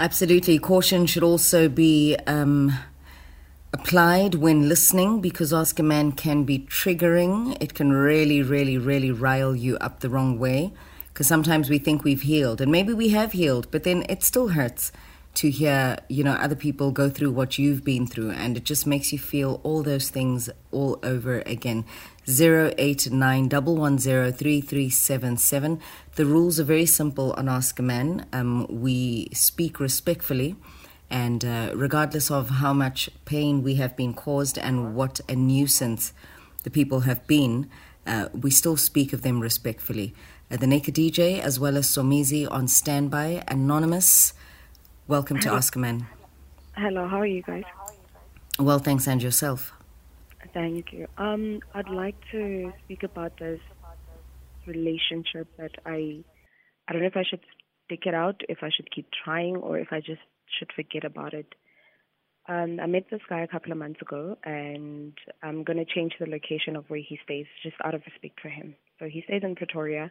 Absolutely. Caution should also be um, applied when listening because Ask a Man can be triggering. It can really, really, really rile you up the wrong way because sometimes we think we've healed and maybe we have healed, but then it still hurts to hear, you know, other people go through what you've been through and it just makes you feel all those things all over again. 089 The rules are very simple on Ask a Man. Um, we speak respectfully and uh, regardless of how much pain we have been caused and what a nuisance the people have been, uh, we still speak of them respectfully. Uh, the Naked DJ, as well as Somizi on standby. Anonymous, welcome to Ask a Man. Hello, how are you guys? Well, thanks, and yourself. Thank you. Um, I'd like to speak about this relationship that I, I don't know if I should stick it out, if I should keep trying, or if I just should forget about it. Um, I met this guy a couple of months ago, and I'm going to change the location of where he stays just out of respect for him. So he stays in Pretoria,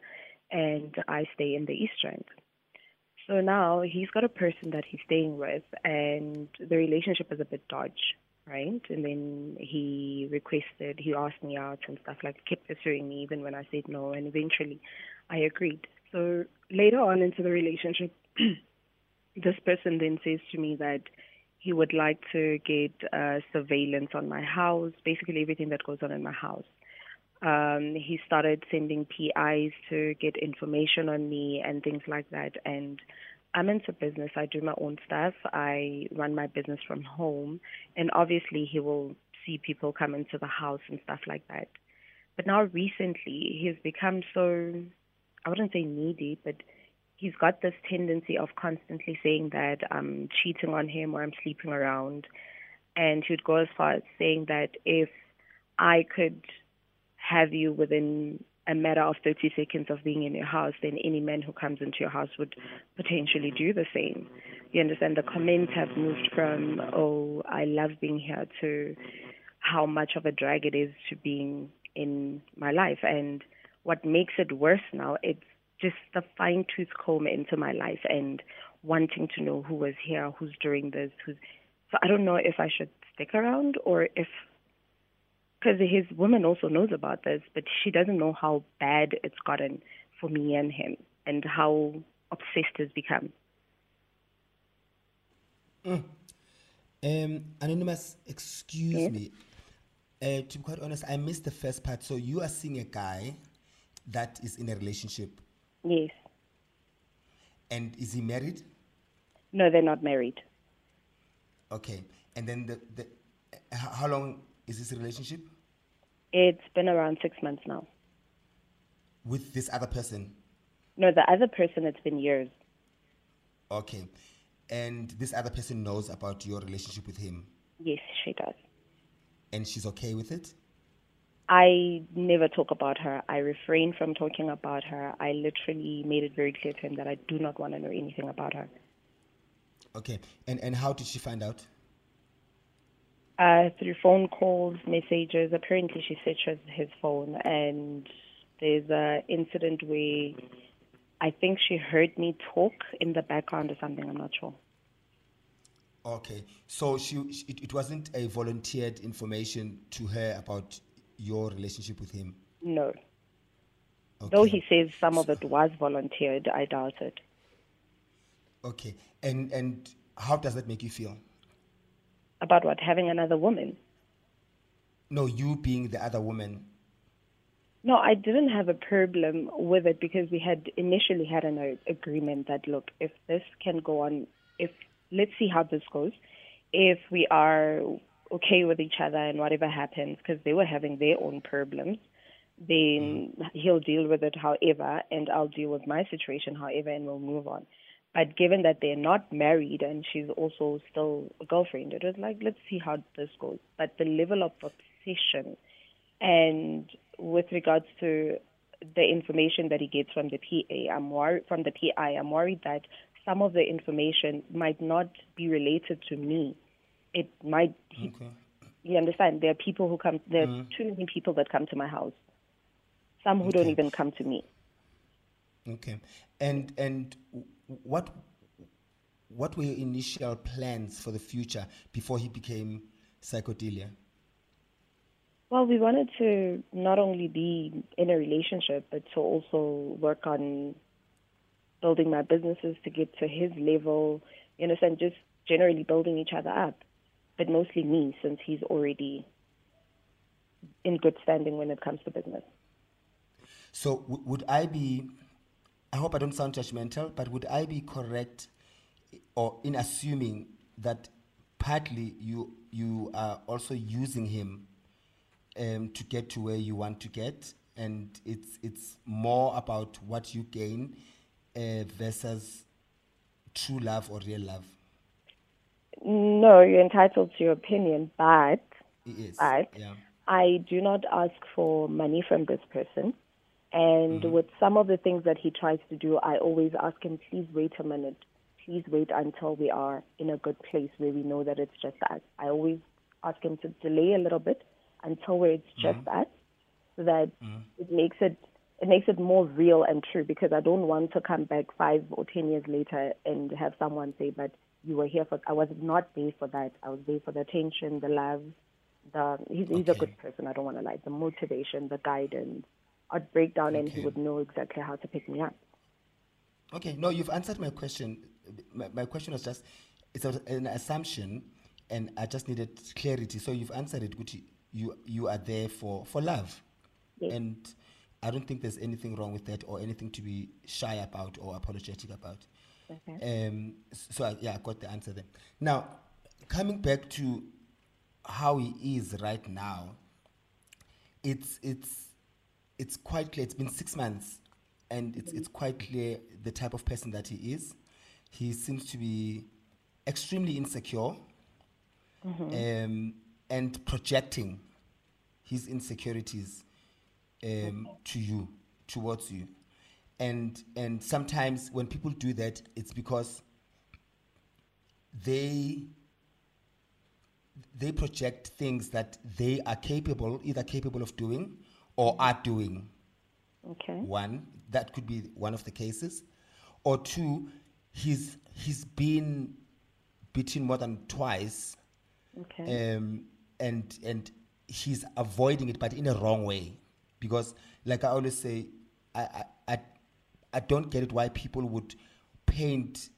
and I stay in the East Rand. So now he's got a person that he's staying with, and the relationship is a bit dodge, right? And then he requested, he asked me out and stuff like, kept pursuing me even when I said no, and eventually I agreed. So later on into the relationship, this person then says to me that he would like to get uh, surveillance on my house, basically everything that goes on in my house. Um, he started sending PIs to get information on me and things like that. And I'm into business. I do my own stuff. I run my business from home. And obviously, he will see people come into the house and stuff like that. But now, recently, he's become so, I wouldn't say needy, but he's got this tendency of constantly saying that I'm cheating on him or I'm sleeping around. And he would go as far as saying that if I could have you within a matter of 30 seconds of being in your house, then any man who comes into your house would potentially do the same. You understand? The comments have moved from, oh, I love being here, to how much of a drag it is to being in my life. And what makes it worse now, it's just the fine tooth comb into my life and wanting to know who was here, who's doing this, who's. So I don't know if I should stick around or if because his woman also knows about this, but she doesn't know how bad it's gotten for me and him and how obsessed it's become. Mm. Um, Anonymous, excuse yes? me. Uh, to be quite honest, I missed the first part. So you are seeing a guy that is in a relationship. Yes. And is he married? No, they're not married. Okay. And then the, the how long is this a relationship? It's been around six months now. With this other person? No, the other person, it's been years. Okay. And this other person knows about your relationship with him? Yes, she does. And she's okay with it? I never talk about her. I refrain from talking about her. I literally made it very clear to him that I do not want to know anything about her. Okay. And and how did she find out? Uh, through phone calls, messages. Apparently, she searches his phone, and there's an incident where I think she heard me talk in the background or something. I'm not sure. Okay, so she, it, it wasn't a volunteered information to her about your relationship with him. No. Okay. Though he says some of it was volunteered, I doubt it. Okay, and and how does that make you feel? About what? Having another woman? No, you being the other woman. No, I didn't have a problem with it because we had initially had an agreement that look, if this can go on, if let's see how this goes. If we are okay with each other and whatever happens, because they were having their own problems, then mm. he'll deal with it however, and I'll deal with my situation however, and we'll move on. But given that they're not married and she's also still a girlfriend, it was like, let's see how this goes. But the level of obsession and with regards to the information that he gets from the PA, I'm worried from the PI, I'm worried that some of the information might not be related to me. It might okay. you understand? There are people who come there are mm-hmm. too many people that come to my house. Some who okay. don't even come to me. Okay. And and what what were your initial plans for the future before he became psychodelia? Well, we wanted to not only be in a relationship, but to also work on building my businesses to get to his level. You understand? Just generally building each other up, but mostly me, since he's already in good standing when it comes to business. So, w- would I be? I hope I don't sound judgmental, but would I be correct, or in assuming that partly you you are also using him um, to get to where you want to get, and it's it's more about what you gain uh, versus true love or real love. No, you're entitled to your opinion, but Yes. but yeah. I do not ask for money from this person. And mm-hmm. with some of the things that he tries to do, I always ask him, please wait a minute. Please wait until we are in a good place where we know that it's just us. I always ask him to delay a little bit until where it's just mm-hmm. us, so that mm-hmm. it makes it it makes it more real and true. Because I don't want to come back five or ten years later and have someone say, "But you were here for." I was not there for that. I was there for the attention, the love, the he's, he's a good person. I don't want to lie. The motivation, the guidance. I'd break down and he would know exactly how to pick me up. Okay, no, you've answered my question. My, my question was just, it's a, an assumption, and I just needed clarity. So you've answered it, Gucci. You you are there for for love, Yes. and I don't think there's anything wrong with that or anything to be shy about or apologetic about. Okay. Um, so I, yeah, I got the answer there. Now, coming back to how he is right now, it's it's it's quite clear. It's been six months, and it's it's quite clear the type of person that he is. He seems to be extremely insecure, um, and projecting his insecurities um, to you, towards you, and and sometimes when people do that, it's because they they project things that they are capable, either capable of doing or are doing. Okay. One, that could be one of the cases. Or two, he's he's been beaten more than twice, Okay. um, and and he's avoiding it, but in a wrong way. Because, like I always say, I I I, I don't get it why people would paint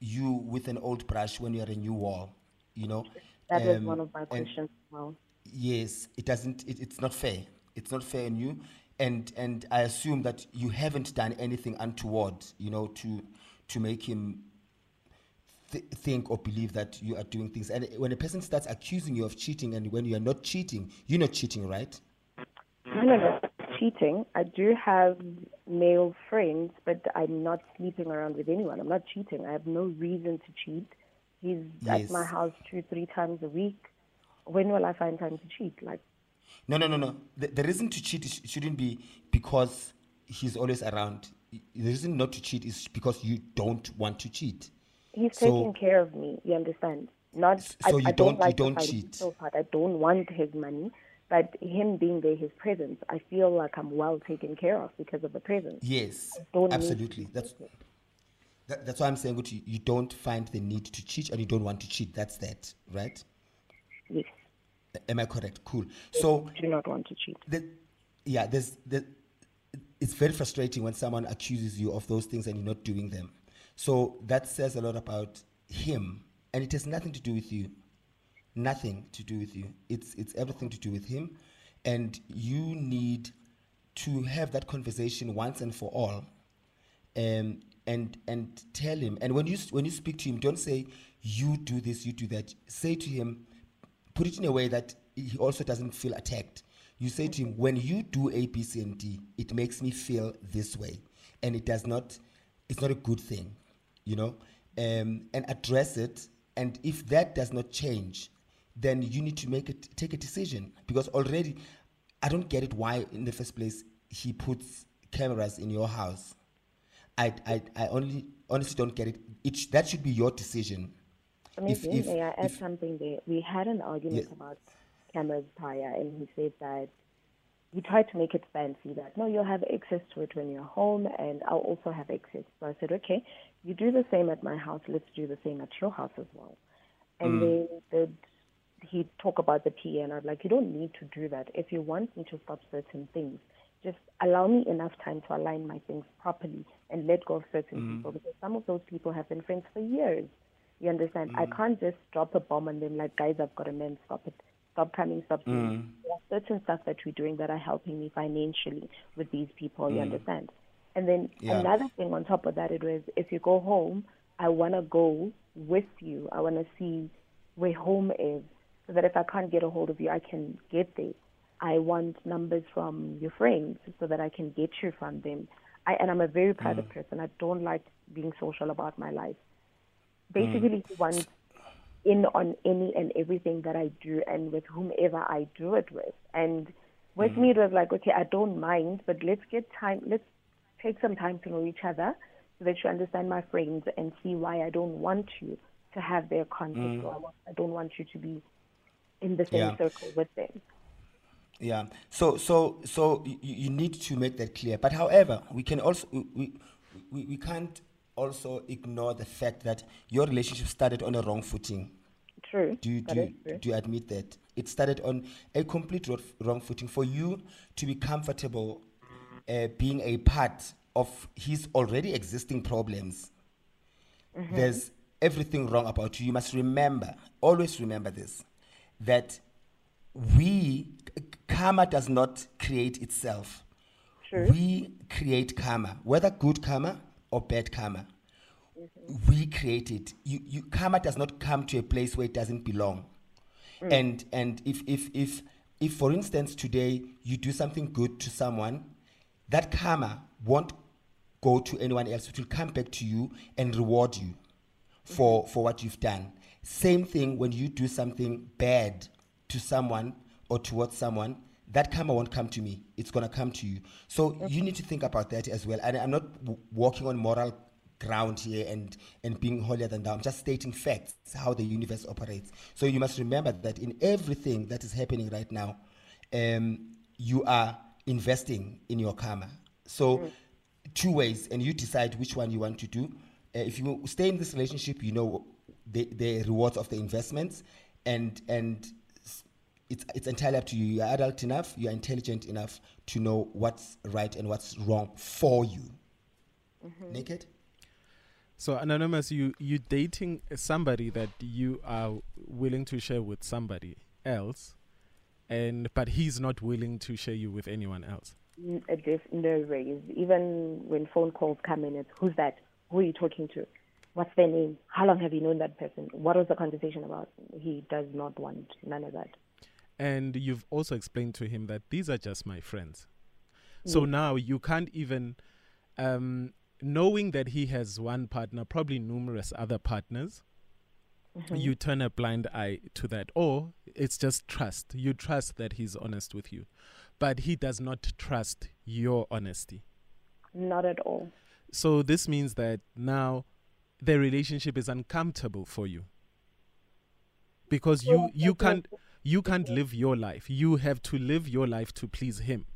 you with an old brush when you're a new wall. You know. That was Um, one of my questions as well. yes it doesn't it, it's not fair it's not fair on you and and i assume that you haven't done anything untoward you know to to make him th- think or believe that you are doing things and when a person starts accusing you of cheating and when you are not cheating you're not cheating right No, no, no. Cheating. I do have male friends, but I'm not sleeping around with anyone. I'm not cheating. I have no reason to cheat. He's at my house two, three times a week. When will I find time to cheat? Like, no no no no the, the reason to cheat is, shouldn't be because he's always around the reason not to cheat is because you don't want to cheat he's So- taking care of me. You understand? Not. So I, you I don't- don't you like don't cheat. financial part. I don't want his money, but him being there, his presence, I feel like I'm well taken care of because of the presence. Yes, absolutely. That's that, that's why I'm saying you, you don't find the need to cheat and you don't want to cheat. That's that, right? Yes. Am I correct? Cool. So Do not want to cheat. the, yeah, there's the, it's very frustrating when someone accuses you of those things and you're not doing them. So that says a lot about him, and it has nothing to do with you. Nothing to do with you. It's it's everything to do with him, and you need to have that conversation once and for all, um, and and tell him. And when you when you speak to him, don't say you do this, you do that. Say to him, put it in a way that he also doesn't feel attacked. You say to him, when you do A, B, C, and D, it makes me feel this way, and it does not. It's not a good thing, you know. Um, and address it. And if that does not change, then you need to make it take a decision because already, I don't get it why in the first place he puts cameras in your house. I I, I only honestly don't get it. It that should be your decision. If- Amazing. if- May I add if- something there? We had an argument Yes. about cameras prior, and he said that he tried to make it fancy that no, you'll have access to it when you're home, and I'll also have access. So I said, okay, you do the same at my house, let's do the same at your house as well. And mm. then they'd, he'd talk about the PA, and I'd like, you don't need to do that. If you want me to stop certain things, just allow me enough time to align my things properly and let go of certain mm. people because some of those people have been friends for years. You understand? I mm. can't just drop a bomb on them like, guys, I've got a man, stop it. Stop coming, stop mm. doing. There are certain stuff that we're doing that are helping me financially with these people, you mm. understand? And then Yeah. another thing on top of that, it was if you go home, I want to go with you. I want to see where home is so that if I can't get a hold of you, I can get there. I want numbers from your friends so that I can get you from them. I, and I'm a very private person. I don't like being social about my life. Mm. Basically, he wants in on any and everything that I do and with whomever I do it with. And with mm. me, it was like, okay, I don't mind, but let's get time, let's take some time to know each other so that you understand my friends and see why I don't want you to have their contact mm. or I don't want you to be in the same Yeah. circle with them. Yeah. So so so you, you need to make that clear. But however, we can also we we we can't also ignore the fact that your relationship started on a wrong footing. True. Do you, do, you, true. do you admit that it started on a complete wrong footing for you to be comfortable uh, being a part of his already existing problems? Mm-hmm. There's everything wrong about you. You must remember, always remember this, that we karma does not create itself. True. We create karma, whether good karma or bad karma. Mm-hmm. We create it. You, you, karma does not come to a place where it doesn't belong. Mm. And and if if if if for instance today you do something good to someone, that karma won't go to anyone else. It will come back to you and reward you for mm-hmm. for what you've done. Same thing when you do something bad to someone or towards someone, that karma won't come to me. It's gonna come to you. So you need to think about that as well. And I'm not w- walking on moral ground here and and being holier than thou. I'm just stating facts, how the universe operates. So you must remember that in everything that is happening right now, um, you are investing in your karma. So two ways, and you decide which one you want to do. Uh, if you stay in this relationship, you know the, the rewards of the investments, and and it's it's entirely up to you. You're adult enough, you're intelligent enough to know what's right and what's wrong for you. Naked. So anonymous, you you dating somebody that you are willing to share with somebody else, and but he's not willing to share you with anyone else. N- uh, no ways. Even when phone calls come in, it's who's that? Who are you talking to? What's their name? How long have you known that person? What was the conversation about? He does not want none of that. And you've also explained to him that these are just my friends. So now you can't even, um, knowing that he has one partner, probably numerous other partners, you turn a blind eye to that. Or it's just trust. You trust that he's honest with you, but he does not trust your honesty. Not at all. So this means that now the relationship is uncomfortable for you. Because you you can't you can't live your life. You have to live your life to please him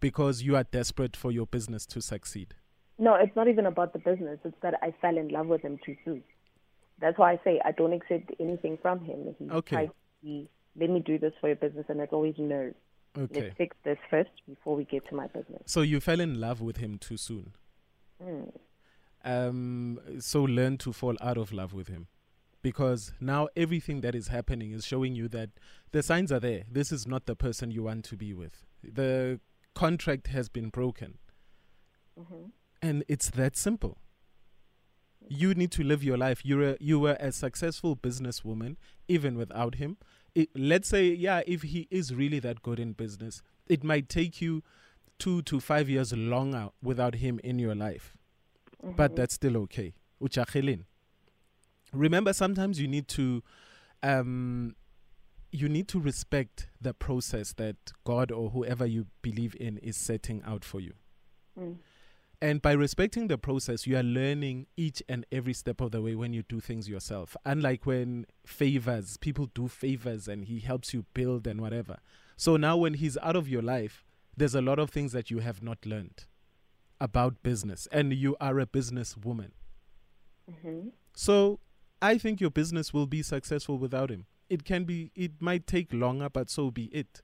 because you are desperate for your business to succeed. No, it's not even about the business. It's that I fell in love with him too soon. That's why I say I don't accept anything from him. He Okay. tried to let me do this for your business, and it's always no. Okay. Let's fix this first before we get to my business. So you fell in love with him too soon. Um, so learn to fall out of love with him. Because now everything that is happening is showing you that the signs are there. This is not the person you want to be with. The contract has been broken. Mm-hmm. And it's that simple. You need to live your life. You're a, you were a successful businesswoman even without him. It, let's say, yeah, if he is really that good in business, it might take you two to five years longer without him in your life. But mm-hmm. that's still okay. Uchakhelin. Remember, sometimes you need to, um, you need to respect the process that God or whoever you believe in is setting out for you. And by respecting the process, you are learning each and every step of the way when you do things yourself. Unlike when favors, people do favors and he helps you build and whatever. So now when he's out of your life, there's a lot of things that you have not learned about business. And you are a business woman. Mm-hmm. So I think your business will be successful without him. It can be, it might take longer, but so be it.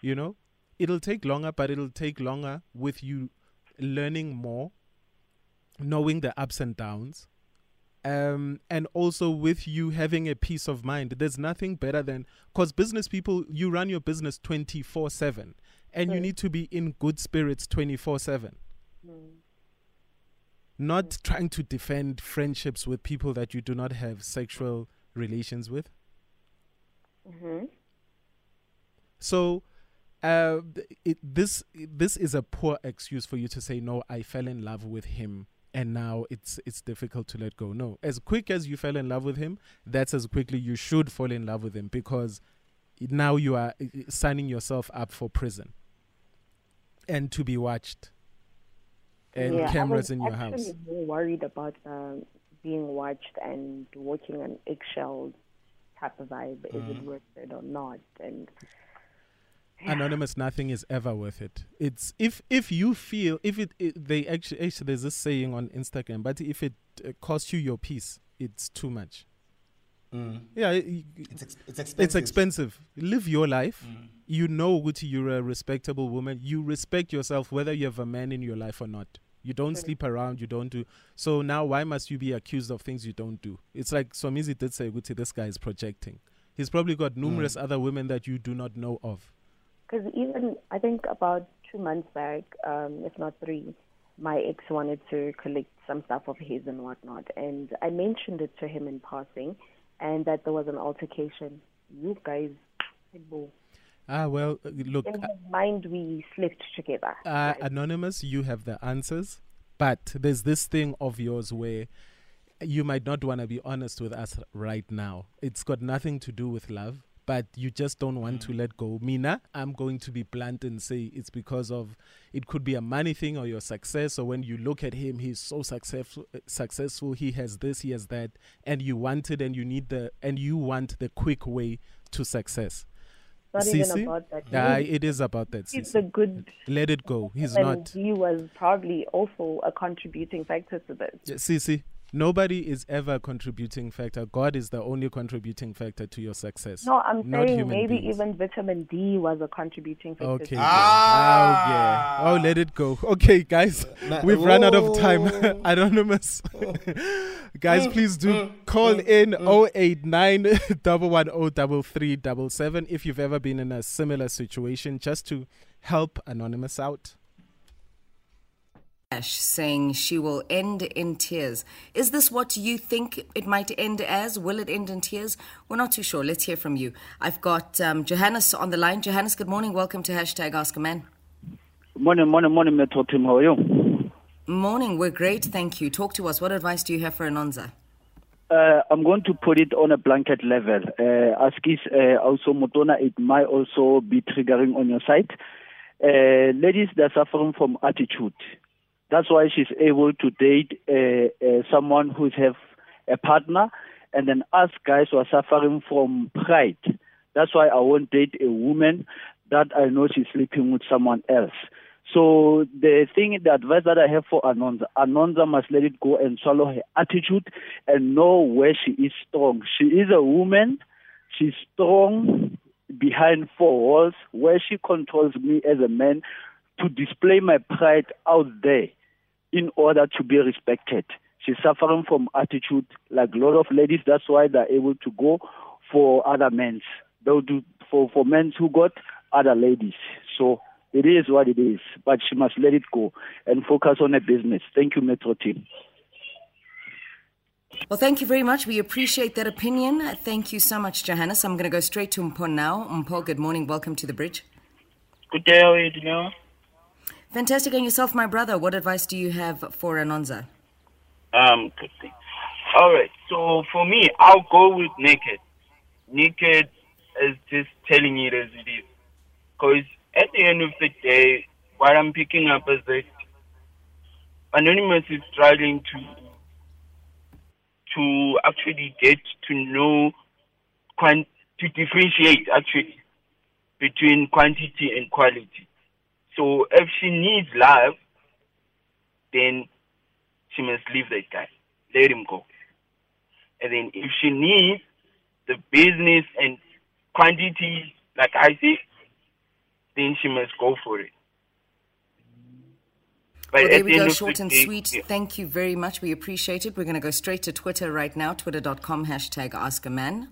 You know, it'll take longer, but it'll take longer with you learning more, knowing the ups and downs, um, and also with you having a peace of mind. There's nothing better than because business people, you run your business 24 7, and you need to be in good spirits 24 7 not trying to defend friendships with people that you do not have sexual relations with. Mm-hmm. So, uh, it, this this is a poor excuse for you to say no. I fell in love with him, and now it's it's difficult to let go. No, as quick as you fell in love with him, that's as quickly you should fall in love with him because now you are signing yourself up for prison and to be watched and yeah, cameras in your house. actually more worried about um, being watched and walking an eggshells type of vibe. Is it worth it or not? And anonymous nothing is ever worth it it's if if you feel if it, it they actually actually there's this saying on instagram but if it uh, costs you your peace it's too much Mm. yeah it- It's, ex- it's expensive. it's expensive live your life Mm. you know Guti, you're a respectable woman you respect yourself whether you have a man in your life or not you don't Sure. sleep around you don't do. So now why must you be accused of things you don't do? It's like somizi did say Guti, this guy is projecting. He's probably got numerous other women that you do not know of. Because even I think about two months back, um, if not three, my ex wanted to collect some stuff of his and whatnot, and I mentioned it to him in passing, and that there was an altercation. You guys, ah well uh, look in his mind, we slept together. uh, right? anonymous you have the answers but there's this thing of yours where you might not want to be honest with us right now it's got nothing to do with love but you just don't want to let go mina i'm going to be blunt and say it's because of it could be a money thing or your success or when you look at him he's so successful successful he has this he has that and you want it and you need the and you want the quick way to success Not even about that. uh, He- it is about that he's the good. let it go he's and not He was probably also a contributing factor to this. Yeah, See, see, nobody is ever a contributing factor. God is the only contributing factor to your success. No, I'm not saying maybe beings. even vitamin D was a contributing factor. Okay. Ah. Oh yeah. Oh, let it go. Okay, guys, Ma- we've run out of time. Oh. Anonymous, guys, please do mm, call in 089 110 if you've ever been in a similar situation, just to help Anonymous out. Ash saying she will end in tears. Is this what you think it might end as? Will it end in tears? We're not too sure. Let's hear from you. I've got um, Johannes on the line. Johannes, good morning. Welcome to hashtag Ask a Man. Morning, morning, morning, Metro Team. How are you? Morning. We're great. Thank you. Talk to us. What advice do you have for Anonza? Uh, I'm going to put it on a blanket level. Uh, Askis, uh, also Motona, it might also be triggering on your side. Uh, ladies, they're suffering from attitude. That's why she's able to date uh, uh, someone who's have a partner, and then us guys who are suffering from pride. That's why I won't date a woman that I know she's sleeping with someone else. So the thing, the advice that I have for Anonza, Anonza must let it go and swallow her attitude and know where she is strong. She is a woman. She's strong behind four walls where she controls me as a man to display my pride out there in order to be respected. She's suffering from attitude like a lot of ladies. That's why they're able to go for other men. They'll do for, for men who got other ladies. So it is what it is. But she must let it go and focus on her business. Thank you, Metro Team. Well, thank you very much. We appreciate that opinion. Thank you so much, Johannes. I'm going to go straight to Mpo now. Mpo, good morning. Welcome to the bridge. Good day, how are you doing? Fantastic. And yourself, my brother, what advice do you have for Anonza? Um, good thing. All right, so for me, I'll go with naked. Naked is just telling it as it is. Because at the end of the day, what I'm picking up is that Anonymous is struggling to to actually get to know to differentiate actually between quantity and quality. So if she needs love, then she must leave that guy. let him go. And then if she needs the business and quantity like I see, then she must go for it. But well, there we go, short and day- sweet. yeah. Thank you very much. We appreciate it. We're going to go straight to Twitter right now, twitter.com, hashtag Ask a Man.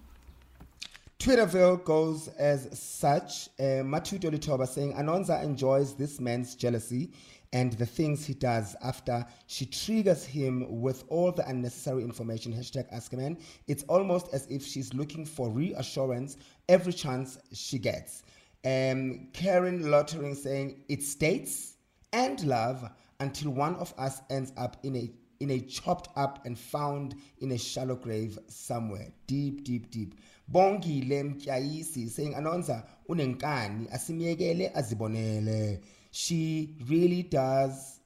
Twitterville goes as such. Uh, Matu Dolitoba saying Anonza enjoys this man's jealousy and the things he does after she triggers him with all the unnecessary information. Hashtag. It's almost as if she's looking for reassurance every chance she gets. Um, Karen Lottering saying it states and love until one of us ends up in a in a chopped up and found in a shallow grave somewhere. Deep deep deep. Bongile mtyayisi saying anonza unenkani? Asimyekele azibonele. She really does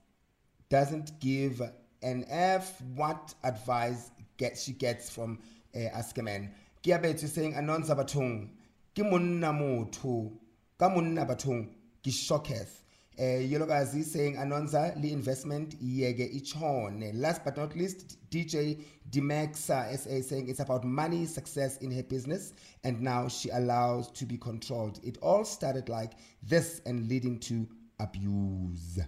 doesn't give an f what advice get, she gets from uh, ask a man. Kiabethu saying anonza bathong ke monna motho ka monna bathong uh, Yologazi saying Anonza Lee investment yege ichone. Last but not least, DJ Dimexa SA saying it's about money, success in her business, and now she allows to be controlled. It all started like this and leading to abuse.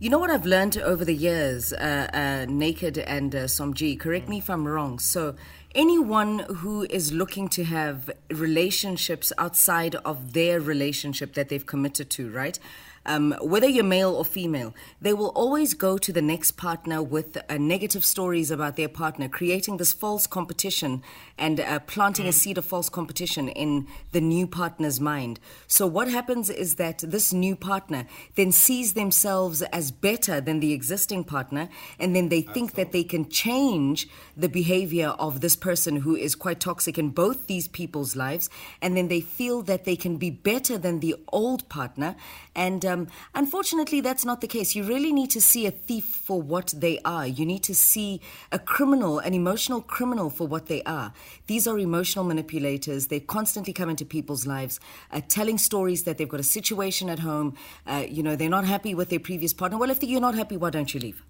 You know what I've learned over the years, uh, uh, Naked and uh, Somizi, correct me if I'm wrong. So, anyone who is looking to have relationships outside of their relationship that they've committed to, right? Um, whether you're male or female, they will always go to the next partner with uh, negative stories about their partner, creating this false competition and uh, planting a seed of false competition in the new partner's mind. So, what happens is that this new partner then sees themselves as better than the existing partner, and then they think that they can change the behavior of this person who is quite toxic in both these people's lives, and then they feel that they can be better than the old partner. And um, unfortunately, that's not the case. You really need to see a thief for what they are. You need to see a criminal, an emotional criminal for what they are. These are emotional manipulators. They constantly come into people's lives, uh, telling stories that they've got a situation at home. Uh, you know, they're not happy with their previous partner. Well, if you're not happy, why don't you leave?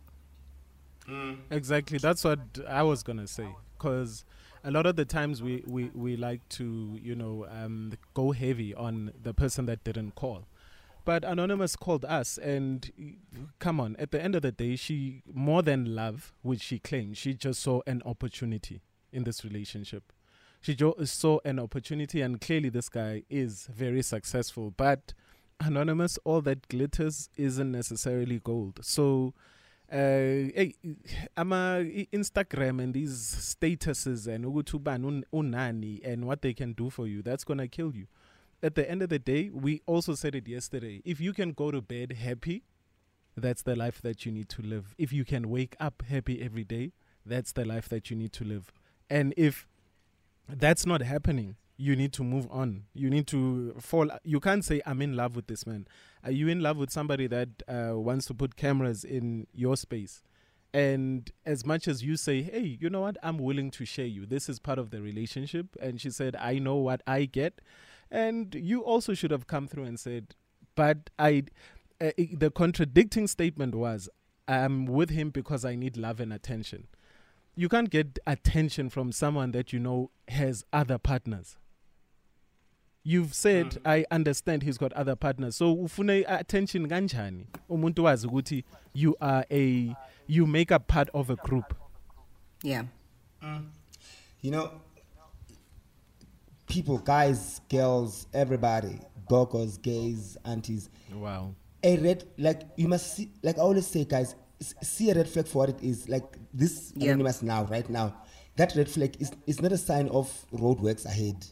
Exactly. That's what I was gonna say. Because a lot of the times we, we, we like to you know um, go heavy on the person that didn't call. But Anonymous called us, and come on, at the end of the day, she more than love, which she claimed, she just saw an opportunity in this relationship. She jo- saw an opportunity, and clearly this guy is very successful. But Anonymous, all that glitters isn't necessarily gold. So uh hey ama i- instagram and these statuses and un- unani and what they can do for you that's gonna kill you at the end of the day we also said it yesterday if you can go to bed happy that's the life that you need to live if you can wake up happy every day that's the life that you need to live and if that's not happening you need to move on. You need to fall you can't say i'm in love with this man. Are you in love with somebody that uh, wants to put cameras in your space? And as much as you say hey you know what? I'm willing to share you. This is part of the relationship. And she said i know what i get. And you also should have come through and said but i uh, i- the contradicting statement was i'm with him because i need love and attention you can't get attention from someone that you know has other partners. You've said mm. I understand he's got other partners. So ufune attention kanjani? Umuntu wazi ukuthi you are a you make up part of a group. Yeah. Mm. You know, people, guys, girls, everybody, gogos, gays, aunties, Wow. a red like you must see like I always say, guys, s- see a red flag for what it is. Like this anonymous now, right now, that red flag is is not a sign of roadworks ahead.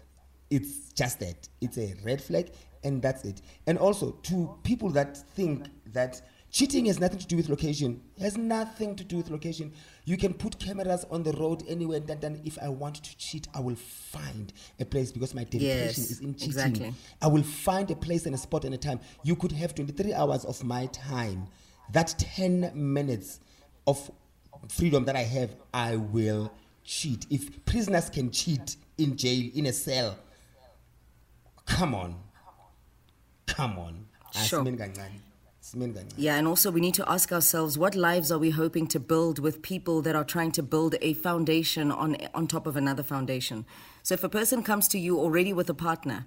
It's just that it's a red flag, and that's it. And also to people that think that cheating has nothing to do with location, it has nothing to do with location. You can put cameras on the road anywhere, and then, then if I want to cheat, I will find a place because my dedication Yes, is in cheating. exactly. I will find a place and a spot and a time. You could have 23 hours of my time. That 10 minutes of freedom that I have, I will cheat. If prisoners can cheat in jail, in a cell, come on. Come on. Ah, sure. Simeni kancane. Yeah, and also we need to ask ourselves what lives are we hoping to build with people that are trying to build a foundation on on top of another foundation. So if a person comes to you already with a partner,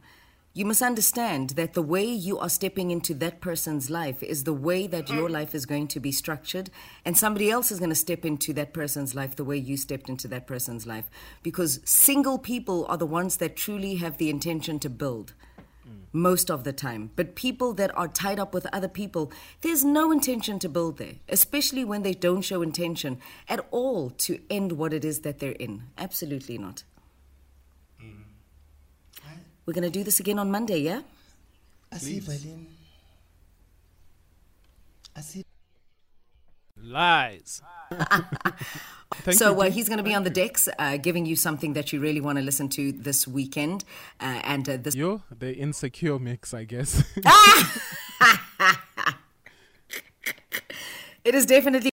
you must understand that the way you are stepping into that person's life is the way that your mm. life is going to be structured, and somebody else is going to step into that person's life the way you stepped into that person's life. Because single people are the ones that truly have the intention to build mm. most of the time. But people that are tied up with other people, there's no intention to build there, especially when they don't show intention at all to end what it is that they're in. Absolutely not. We're going to do this again on Monday, yeah? Asiva Lynn. Asiva. Lies. Thank so you. uh, he's going to be on the decks, uh, giving you something that you really want to listen to this weekend. Uh, and uh, this Yo, the insecure mix, I guess. it is definitely